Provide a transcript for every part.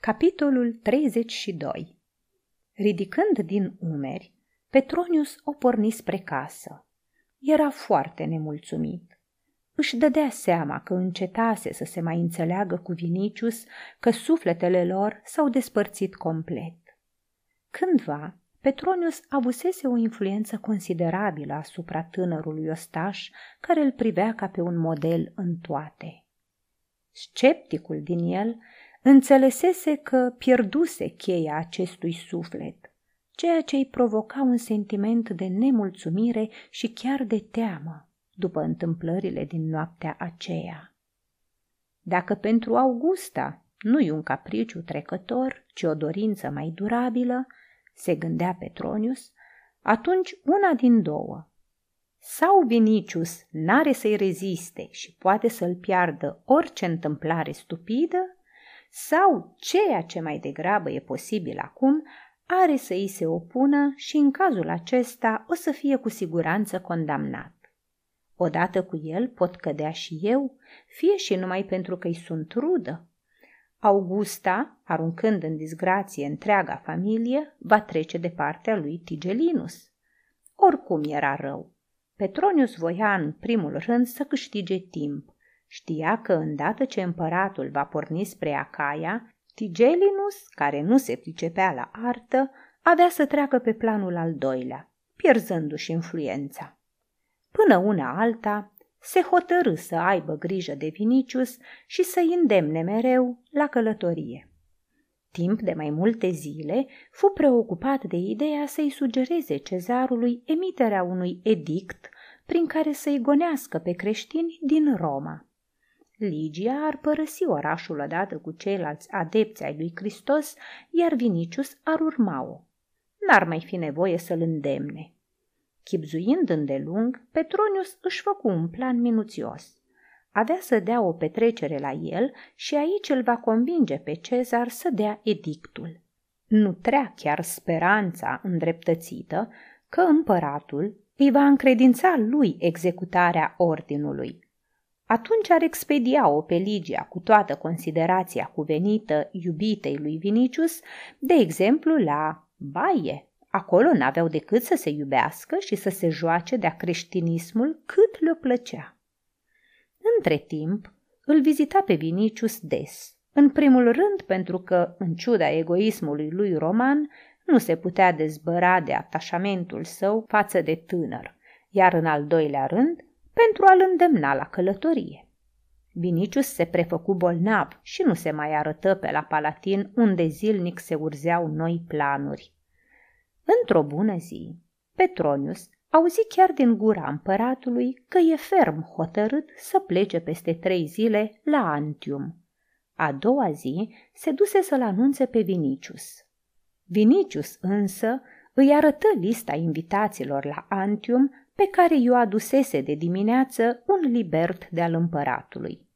Capitolul 32 Ridicând din umeri, Petronius o porni spre casă. Era foarte nemulțumit. Își dădea seama că încetase să se mai înțeleagă cu Vinicius, că sufletele lor s-au despărțit complet. Cândva, Petronius avusese o influență considerabilă asupra tânărului ostaș, care îl privea ca pe un model în toate. Scepticul din el înțelesese că pierduse cheia acestui suflet, ceea ce îi provoca un sentiment de nemulțumire și chiar de teamă după întâmplările din noaptea aceea. Dacă pentru Augusta nu-i un capriciu trecător, ci o dorință mai durabilă, se gândea Petronius, atunci una din două. Sau Vinicius n-are să-i reziste și poate să-l piardă orice întâmplare stupidă, sau ceea ce mai degrabă e posibil acum, are să îi se opună și în cazul acesta o să fie cu siguranță condamnat. Odată cu el pot cădea și eu, fie și numai pentru că îi sunt rudă. Augusta, aruncând în disgrație întreaga familie, va trece de partea lui Tigelinus. Oricum era rău. Petronius voia în primul rând să câștige timp. Știa că îndată ce împăratul va porni spre Acaia, Tigelinus, care nu se pricepea la artă, avea să treacă pe planul al doilea, pierzându-și influența. Până una alta, se hotărâ să aibă grijă de Vinicius și să-i îndemne mereu la călătorie. Timp de mai multe zile, fu preocupat de ideea să-i sugereze cezarului emiterea unui edict prin care să-i gonească pe creștini din Roma. Ligia ar părăsi orașul odată cu ceilalți adepți ai lui Hristos, iar Vinicius ar urma-o. N-ar mai fi nevoie să-l îndemne. Chipzuind îndelung, Petronius își făcu un plan minuțios. Avea să dea o petrecere la el și aici îl va convinge pe Cezar să dea edictul. Nu trea chiar speranța îndreptățită că împăratul îi va încredința lui executarea ordinului. Atunci ar expedia-o pe Ligia cu toată considerația cuvenită iubitei lui Vinicius, de exemplu la baie Acolo n-aveau decât să se iubească și să se joace de-a creștinismul cât le plăcea. Între timp, îl vizita pe Vinicius des, în primul rând pentru că, în ciuda egoismului lui roman, nu se putea dezbăra de atașamentul său față de tânăr, iar în al doilea rând, pentru a-l îndemna la călătorie. Vinicius se prefăcu bolnav și nu se mai arătă pe la Palatin unde zilnic se urzeau noi planuri. Într-o bună zi, Petronius auzi chiar din gura împăratului că e ferm hotărât să plece peste trei zile la Antium. A doua zi se duse să-l anunțe pe Vinicius. Vinicius însă îi arătă lista invitaților la Antium pe care i-o adusese de dimineață un libert de-al împăratului.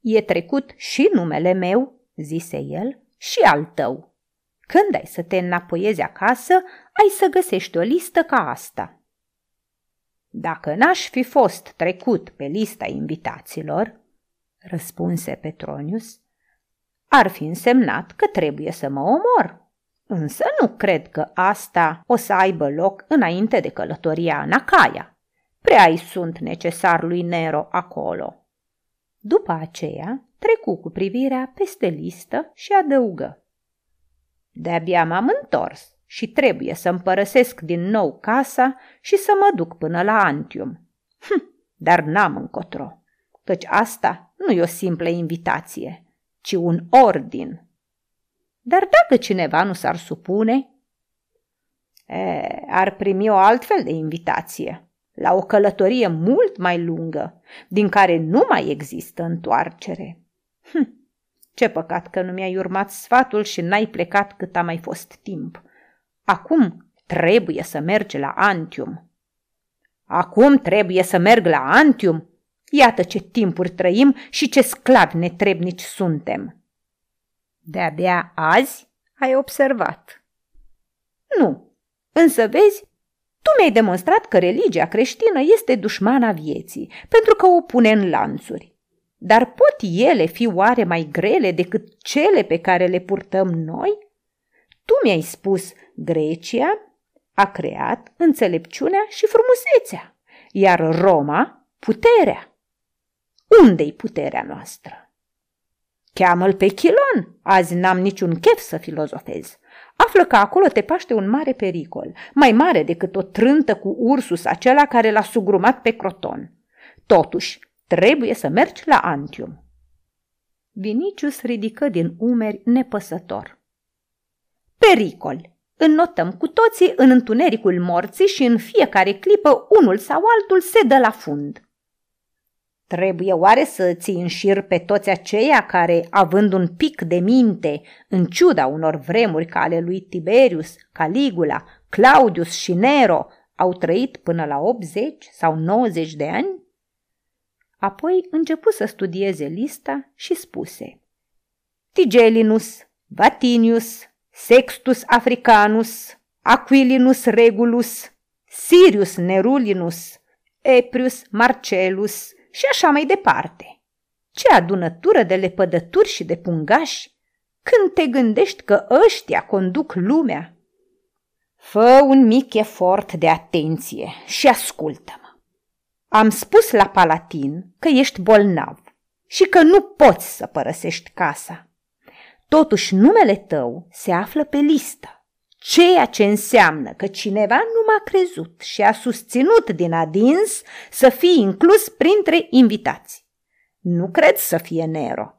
E trecut și numele meu, zise el, și al tău. Când ai să te înapoiezi acasă, ai să găsești o listă ca asta. Dacă n-aș fi fost trecut pe lista invitaților, răspunse Petronius, ar fi însemnat că trebuie să mă omor. Însă nu cred că asta o să aibă loc înainte de călătoria în Acaia. Prea-i sunt necesar lui Nero acolo. După aceea, trecu cu privirea peste listă și adăugă. De-abia m-am întors și trebuie să împărăsesc din nou casa și să mă duc până la Antium. Hm, dar n-am încotro, căci asta nu e o simplă invitație, ci un ordin. Dar dacă cineva nu s-ar supune, e, ar primi o altfel de invitație, la o călătorie mult mai lungă, din care nu mai există întoarcere. Hm, ce păcat că nu mi-ai urmat sfatul și n-ai plecat cât a mai fost timp. Acum trebuie să mergi la Antium. Acum trebuie să merg la Antium? Iată ce timpuri trăim și ce sclavi netrebnici suntem. De-abia azi ai observat. Nu, însă vezi, tu mi-ai demonstrat că religia creștină este dușmana vieții, pentru că o pune în lanțuri. dar pot ele fi oare mai grele decât cele pe care le purtăm noi? Tu mi-ai spus, Grecia a creat înțelepciunea și frumusețea, iar Roma puterea. Unde-i puterea noastră? Cheamă-l pe Chilon, azi n-am niciun chef să filozofez. Află că acolo te paște un mare pericol, mai mare decât o trântă cu ursus acela care l-a sugrumat pe Croton. Totuși, trebuie să mergi la Antium. Vinicius ridică din umeri nepăsător. Pericol! Înnotăm cu toții în întunericul morții și în fiecare clipă unul sau altul se dă la fund. Trebuie oare să ții în șir pe toți aceia care, având un pic de minte, în ciuda unor vremuri ca ale lui Tiberius, Caligula, Claudius și Nero, au trăit până la 80 sau 90 de ani? Apoi începu să studieze lista și spuse Tigelinus, Vatinius, Sextus Africanus, Aquilinus Regulus, Sirius Nerulinus, Eprius Marcellus și așa mai departe. Ce adunătură de lepădături și de pungași! Când te gândești că ăștia conduc lumea? Fă un mic efort de atenție și ascultă-mă. Am spus la Palatin că ești bolnav și că nu poți să părăsești casa. Totuși numele tău se află pe listă, ceea ce înseamnă că cineva nu m-a crezut și a susținut din adins să fii inclus printre invitați. Nu cred să fie Nero.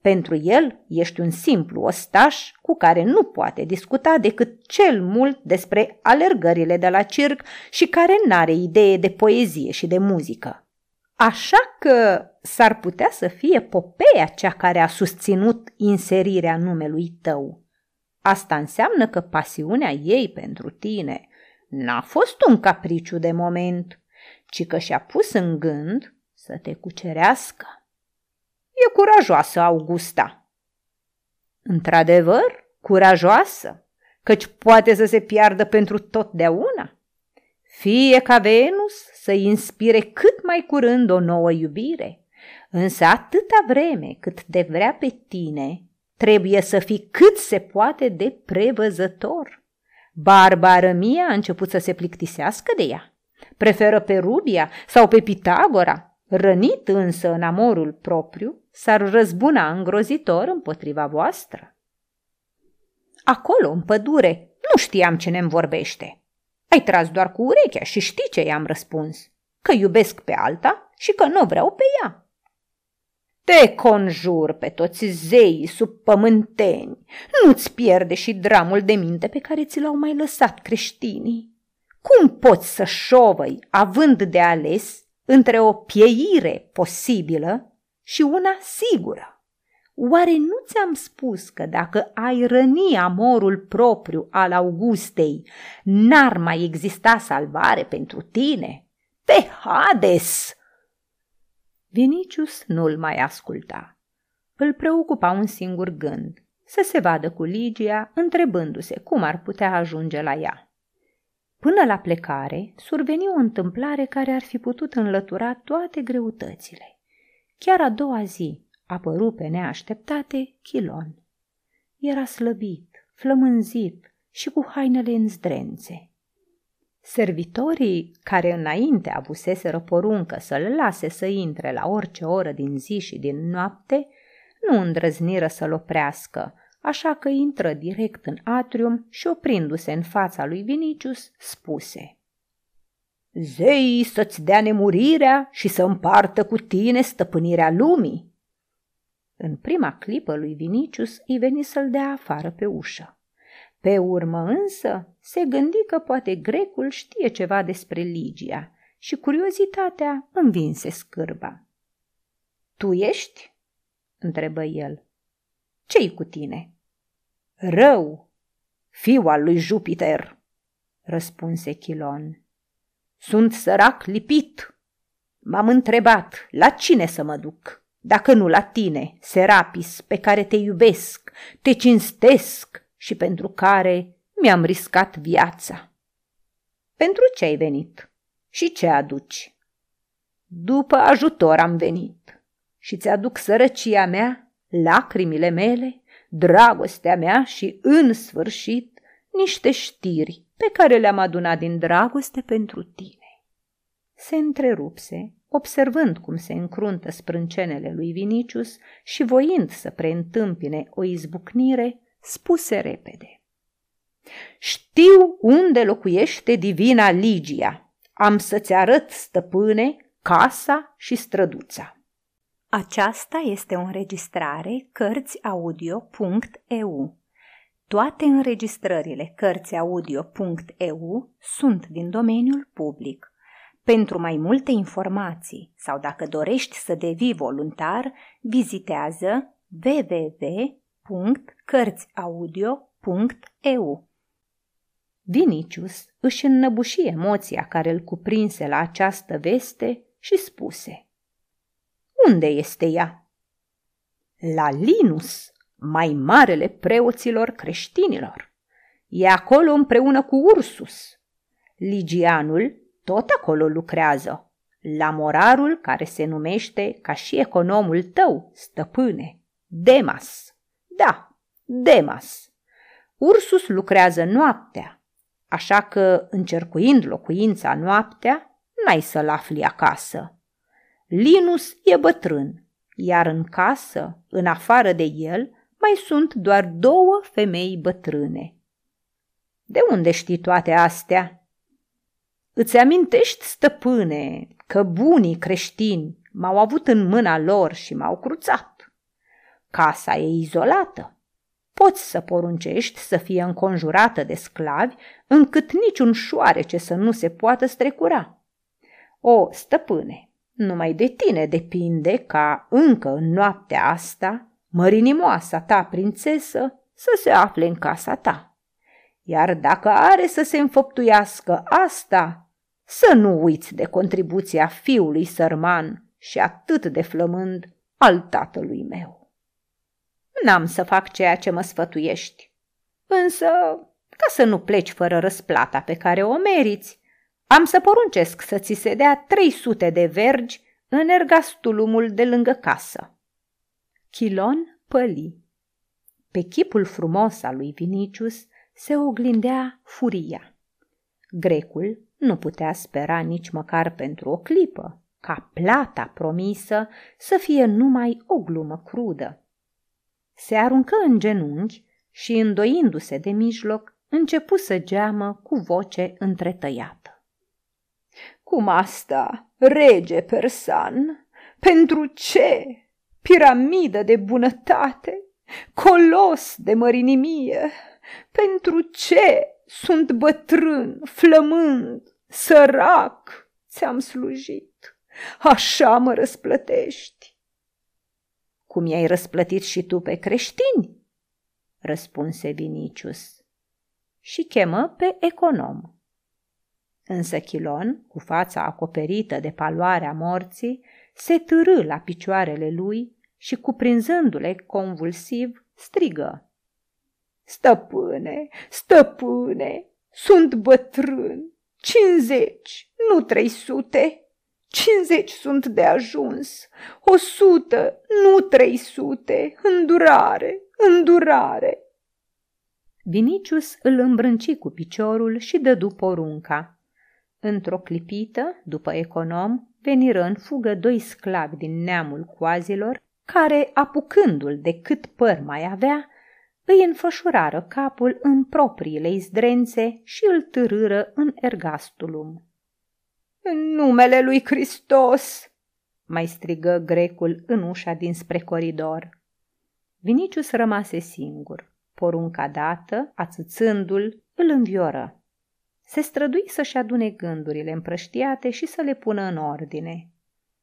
Pentru el ești un simplu ostaș cu care nu poate discuta decât cel mult despre alergările de la circ și care n-are idee de poezie și de muzică. Așa că s-ar putea să fie Popeia cea care a susținut inserirea numelui tău. Asta înseamnă că pasiunea ei pentru tine n-a fost un capriciu de moment, ci că și-a pus în gând să te cucerească. E curajoasă, Augusta. Într-adevăr, curajoasă, căci poate să se piardă pentru totdeauna. Fie ca Venus să inspire cât mai curând o nouă iubire, însă atâta vreme cât de vrea pe tine, trebuie să fii cât se poate de prevăzător. Barbara mia a început să se plictisească de ea. Preferă pe Rubia sau pe Pitagora, rănit însă în amorul propriu, s-ar răzbuna îngrozitor împotriva voastră. Acolo, în pădure, nu știam ce ne vorbește. Ai tras doar cu urechea și știi ce i-am răspuns. Că iubesc pe alta și că nu vreau pe ea. Te conjur pe toți zeii pământeni, nu-ți pierde și dramul de minte pe care ți l-au mai lăsat creștinii. Cum poți să șovăi, având de ales, între o pieire posibilă și una sigură? Oare nu ți-am spus că dacă ai răni amorul propriu al Augustei, n-ar mai exista salvare pentru tine? Te Hades! Vinicius nu-l mai asculta. Îl preocupa un singur gând, să se vadă cu Ligia, întrebându-se cum ar putea ajunge la ea. Până la plecare, surveni o întâmplare care ar fi putut înlătura toate greutățile. Chiar a doua zi, apăru pe neașteptate Chilon. Era slăbit, flămânzit și cu hainele în zdrențe. Servitorii, care înainte avuseseră poruncă să-l lase să intre la orice oră din zi și din noapte, nu îndrăzniră să-l oprească, așa că intră direct în atrium și oprindu-se în fața lui Vinicius, spuse Zeii să-ți dea nemurirea și să împartă cu tine stăpânirea lumii. În prima clipă lui Vinicius îi veni să-l dea afară pe ușă. Pe urmă însă se gândi că poate grecul știe ceva despre Ligia și curiozitatea învinse scârba. Tu ești?" întrebă el. Ce-i cu tine?" Rău, fiul al lui Jupiter," răspunse Chilon. Sunt sărac lipit. M-am întrebat la cine să mă duc dacă nu la tine, Serapis, pe care te iubesc, te cinstesc și pentru care mi-am riscat viața. Pentru ce ai venit și ce aduci? După ajutor am venit și ți-aduc sărăcia mea, lacrimile mele, dragostea mea și, în sfârșit, niște știri pe care le-am adunat din dragoste pentru tine. Se întrerupse, observând cum se încruntă sprâncenele lui Vinicius și voind să preîntâmpine o izbucnire, spuse repede. Știu unde locuiește divina Ligia. Am să-ți arăt, stăpâne, casa și străduța. Aceasta este o înregistrare Cărțiaudio.eu. Toate înregistrările Cărțiaudio.eu sunt din domeniul public. Pentru mai multe informații sau dacă dorești să devii voluntar, vizitează www.cărțiaudio.eu. Vinicius își înnăbuși emoția care îl cuprinse la această veste și spuse Unde este ea? La Linus, mai marele preoților creștinilor. E acolo împreună cu Ursus. Ligianul tot acolo lucrează, la morarul care se numește ca și economul tău, stăpâne, Demas. Da, Demas. Ursus lucrează noaptea, așa că, încercuind locuința noaptea, n-ai să-l afli acasă. Linus e bătrân, iar în casă, în afară de el, mai sunt doar două femei bătrâne. De unde știi toate astea? Îți amintești, stăpâne, că bunii creștini m-au avut în mâna lor și m-au cruțat. Casa e izolată. Poți să poruncești să fie înconjurată de sclavi, încât niciun șoarece să nu se poată strecura. O, stăpâne, numai de tine depinde ca încă în noaptea asta mărinimoasa ta prințesă să se afle în casa ta. Iar dacă are să se înfăptuiască asta, să nu uiți de contribuția fiului sărman și atât de flămând al tatălui meu. N-am să fac ceea ce mă sfătuiești, însă, ca să nu pleci fără răsplata pe care o meriți, am să poruncesc să ți se dea 300 de vergi în ergastulumul de lângă casă. Chilon păli. Pe chipul frumos al lui Vinicius se oglindea furia. Grecul nu putea spera nici măcar pentru o clipă ca plata promisă să fie numai o glumă crudă. Se aruncă în genunchi și, îndoindu-se de mijloc, începu să geamă cu voce întretăiată. Cum asta, rege persan? Pentru ce? Piramidă de bunătate? Colos de mărinimie? Pentru ce sunt bătrân, flămând, sărac, ți-am slujit. Așa mă răsplătești. Cum i-ai răsplătit și tu pe creștini? Răspunse Vinicius și chemă pe econom. Însă Chilon, cu fața acoperită de paloarea morții, se târâ la picioarele lui și, cuprinzându-le convulsiv, strigă. Stăpâne, stăpâne, sunt bătrân, cincizeci, nu trei sute. Cincizeci sunt de ajuns, o sută, nu trei sute, îndurare, îndurare. Vinicius îl îmbrânci cu piciorul și dădu porunca. Într-o clipită, după econom, veniră în fugă doi sclavi din neamul coazilor, care, apucându-l de cât păr mai avea, îi înfășurară capul în propriile izdrențe și îl târâră în ergastulum. În numele lui Hristos!" mai strigă grecul în ușa dinspre coridor. Vinicius rămase singur. Porunca dată, ațățându-l, îl învioră. Se strădui să-și adune gândurile împrăștiate și să le pună în ordine.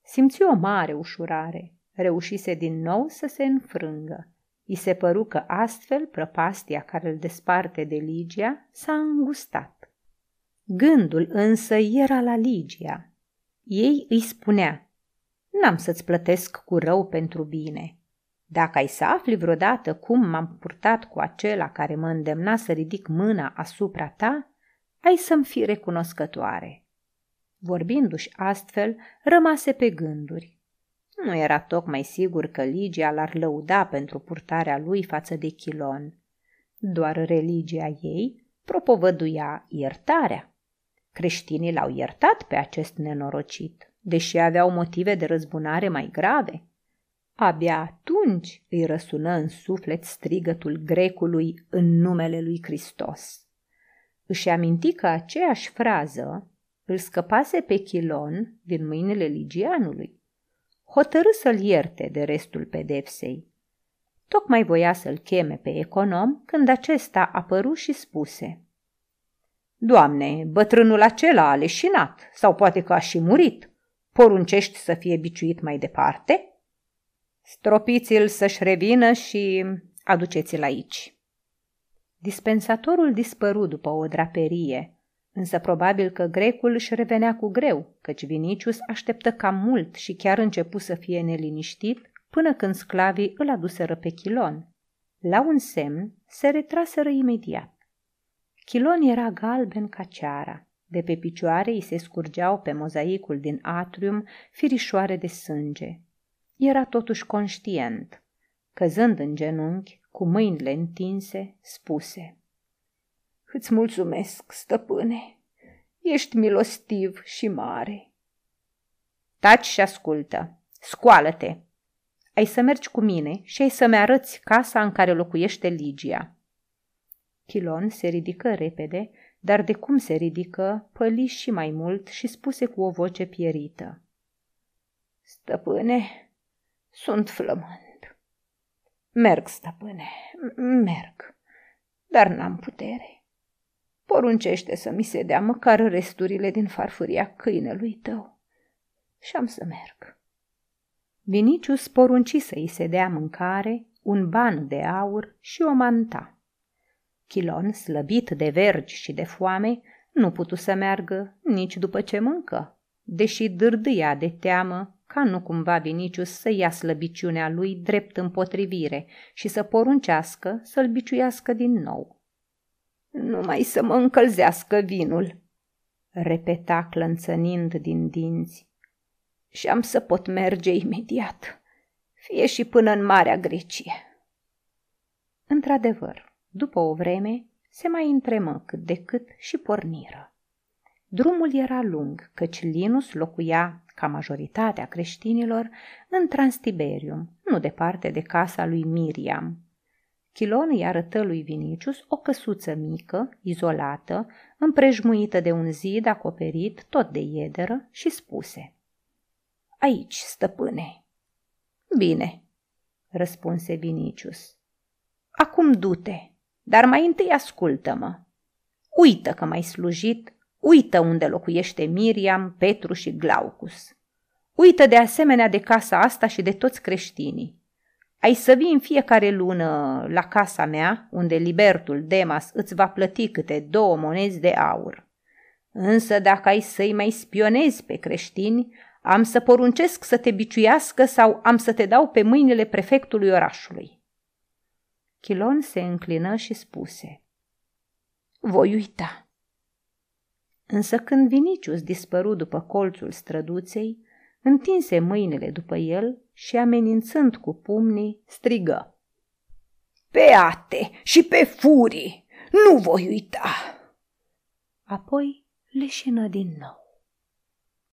Simți o mare ușurare. Reușise din nou să se înfrângă. I se păru că astfel prăpastia care îl desparte de Ligia s-a îngustat. Gândul însă era la Ligia. Ei îi spunea, n-am să-ți plătesc cu rău pentru bine. Dacă ai să afli vreodată cum m-am purtat cu acela care mă îndemna să ridic mâna asupra ta, ai să-mi fii recunoscătoare. Vorbindu-și astfel, rămase pe gânduri. Nu era tocmai sigur că Ligia l-ar lăuda pentru purtarea lui față de Chilon. Doar religia ei propovăduia iertarea. Creștinii l-au iertat pe acest nenorocit, deși aveau motive de răzbunare mai grave. Abia atunci îi răsună în suflet strigătul grecului în numele lui Hristos. Își aminti că aceeași frază îl scăpase pe Chilon din mâinile ligianului. Hotărâ să-l ierte de restul pedepsei. Tocmai voia să-l cheme pe econom când acesta apăru și spuse Doamne, bătrânul acela a leșinat sau poate că a și murit. Poruncești să fie biciuit mai departe?" Stropiți-l să-și revină și aduceți-l aici. Dispensatorul dispăru după o draperie, însă probabil că grecul își revenea cu greu, căci Vinicius așteptă cam mult și chiar începu să fie neliniștit până când sclavii îl aduseră pe Chilon. La un semn se retraseră imediat. Chilon era galben ca ceara. De pe picioare îi se scurgeau pe mozaicul din atrium firișoare de sânge era totuși conștient. Căzând în genunchi, cu mâinile întinse, spuse Îți mulțumesc, stăpâne, ești milostiv și mare. Taci și ascultă, scoală-te. Ai să mergi cu mine și ai să-mi arăți casa în care locuiește Ligia. Chilon se ridică repede, dar de cum se ridică, păli și mai mult și spuse cu o voce pierită. Stăpâne, sunt flămând. Merg, stăpâne, merg, dar n-am putere. Poruncește să mi se dea măcar resturile din farfuria câinelui tău și am să merg. Vinicius porunci să-i se dea mâncare, un ban de aur și o manta. Chilon, slăbit de vergi și de foame, nu putu să meargă nici după ce mâncă, deși dârdâia de teamă ca nu cumva Vinicius să ia slăbiciunea lui drept împotrivire și să poruncească să-l biciuiască din nou. Numai să mă încălzească vinul, repeta clănțănind din dinți, și am să pot merge imediat, fie și până în Marea Grecie. Într-adevăr, după o vreme, se mai întremă cât de cât și porniră. Drumul era lung, căci Linus locuia ca majoritatea creștinilor, în Transtiberium, nu departe de casa lui Miriam. Chilon îi arătă lui Vinicius o căsuță mică, izolată, împrejmuită de un zid acoperit tot de iederă și spuse Aici, stăpâne. Bine, răspunse Vinicius. Acum du-te, dar mai întâi ascultă-mă. Uită că m-ai slujit Uită unde locuiește Miriam, Petru și Glaucus. Uită de asemenea de casa asta și de toți creștinii. Ai să vii în fiecare lună la casa mea, unde libertul Demas îți va plăti câte două monezi de aur. Însă dacă ai să-i mai spionezi pe creștini, am să poruncesc să te biciuiască sau am să te dau pe mâinile prefectului orașului. Chilon se înclină și spuse, Voi uita. Însă când Vinicius dispăru după colțul străduței, întinse mâinile după el și amenințând cu pumnii, strigă. Pe ate și pe furii, nu voi uita! Apoi leșină din nou.